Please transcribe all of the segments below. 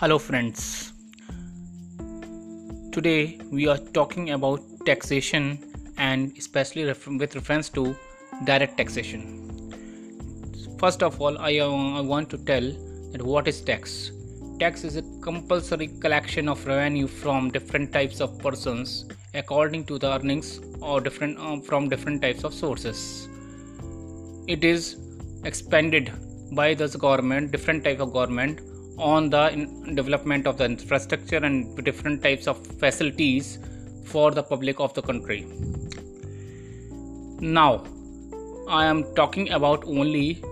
Hello, friends. Today we are talking about taxation and especially with reference to direct taxation. First of all, I, uh, I want to tell that what is tax. Tax is a compulsory collection of revenue from different types of persons according to the earnings or different uh, from different types of sources. It is expended by this government, different type of government on the development of the infrastructure and different types of facilities for the public of the country. Now, I am talking about only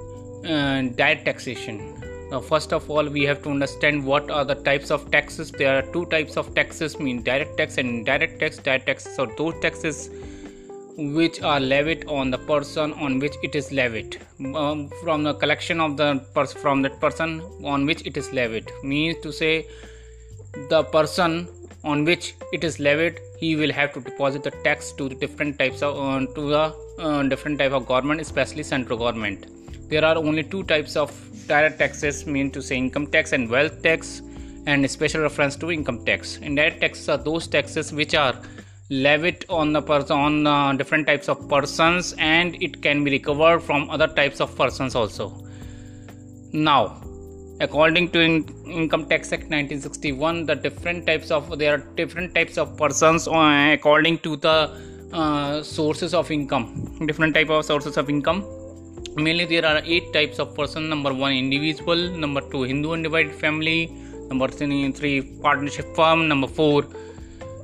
uh, direct taxation. Now, first of all, we have to understand what are the types of taxes. There are two types of taxes: mean direct tax and indirect tax. Direct taxes are those taxes which are levied on the person on which it is levied. Um, from the collection of the pers- from that person on which it is levied. Means to say the person on which it is levied he will have to deposit the tax to the different types of uh, to the uh, different type of government especially central government. There are only two types of direct taxes mean to say income tax and wealth tax and special reference to income tax. Indirect taxes are those taxes which are levied on the person on uh, different types of persons and it can be recovered from other types of persons also. Now according to in- income tax act 1961 the different types of there are different types of persons uh, according to the uh, sources of income. Different type of sources of income. Mainly there are eight types of person. Number one individual. Number two hindu undivided family. Number three, three partnership firm. Number four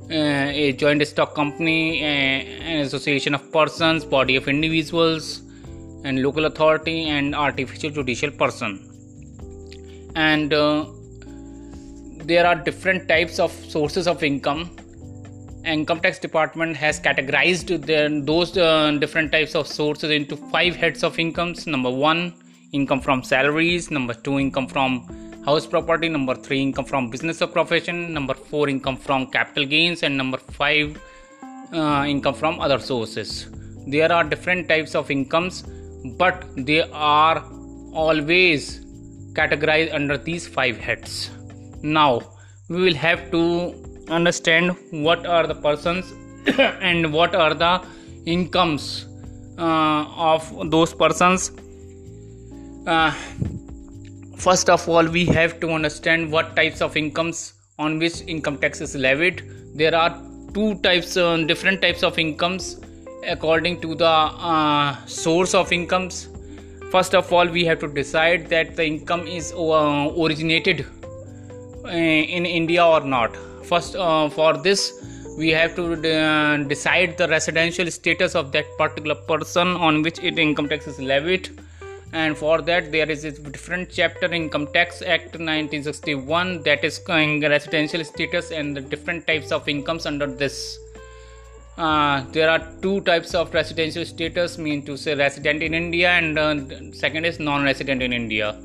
a joint stock company, uh, an association of persons, body of individuals, and local authority, and artificial judicial person. And uh, there are different types of sources of income. Income tax department has categorized those uh, different types of sources into five heads of incomes. Number one, income from salaries. Number two, income from house property number 3 income from business or profession number 4 income from capital gains and number 5 uh, income from other sources. There are different types of incomes but they are always categorized under these five heads. Now we will have to understand what are the persons and what are the incomes uh, of those persons. Uh, first of all we have to understand what types of incomes on which income tax is levied. There are two types uh, different types of incomes according to the uh, source of incomes. First of all we have to decide that the income is uh, originated uh, in india or not. First uh, for this we have to uh, decide the residential status of that particular person on which it income tax is levied and for that there is a different chapter income tax act 1961 that is going residential status and the different types of incomes under this. Uh, there are two types of residential status mean to say resident in india and uh, second is non-resident in india.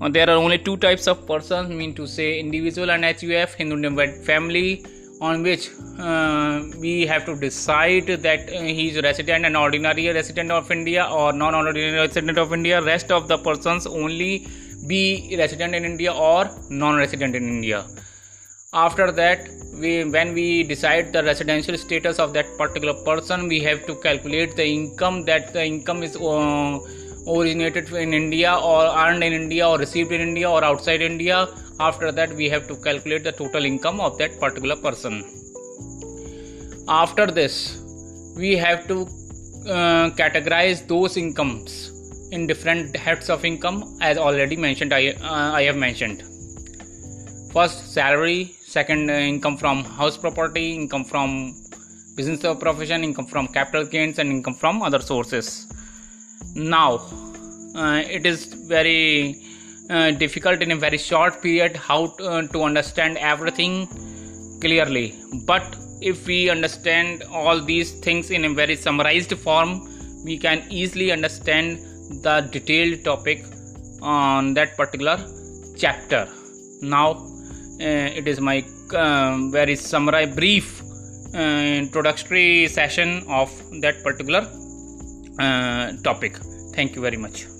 Uh, there are only two types of persons mean to say individual and huf hindu family on which uh, we have to decide that uh, he is resident and ordinary resident of India or non-ordinary resident of India. Rest of the persons only be resident in India or non-resident in India. After that, we when we decide the residential status of that particular person, we have to calculate the income that the income is. Uh, originated in India or earned in India or received in India or outside India. After that, we have to calculate the total income of that particular person. After this, we have to uh, categorize those incomes in different heads of income as already mentioned. I, uh, I have mentioned. First, salary. Second, uh, income from house property. Income from business or profession. Income from capital gains and income from other sources now. Uh, it is very uh, difficult in a very short period how to, uh, to, understand everything clearly. But if we understand all these things in a very summarized form we can easily understand the detailed topic on that particular chapter. Now uh, it is my uh, very summary brief uh, introductory session of that particular uh, topic. Thank you very much.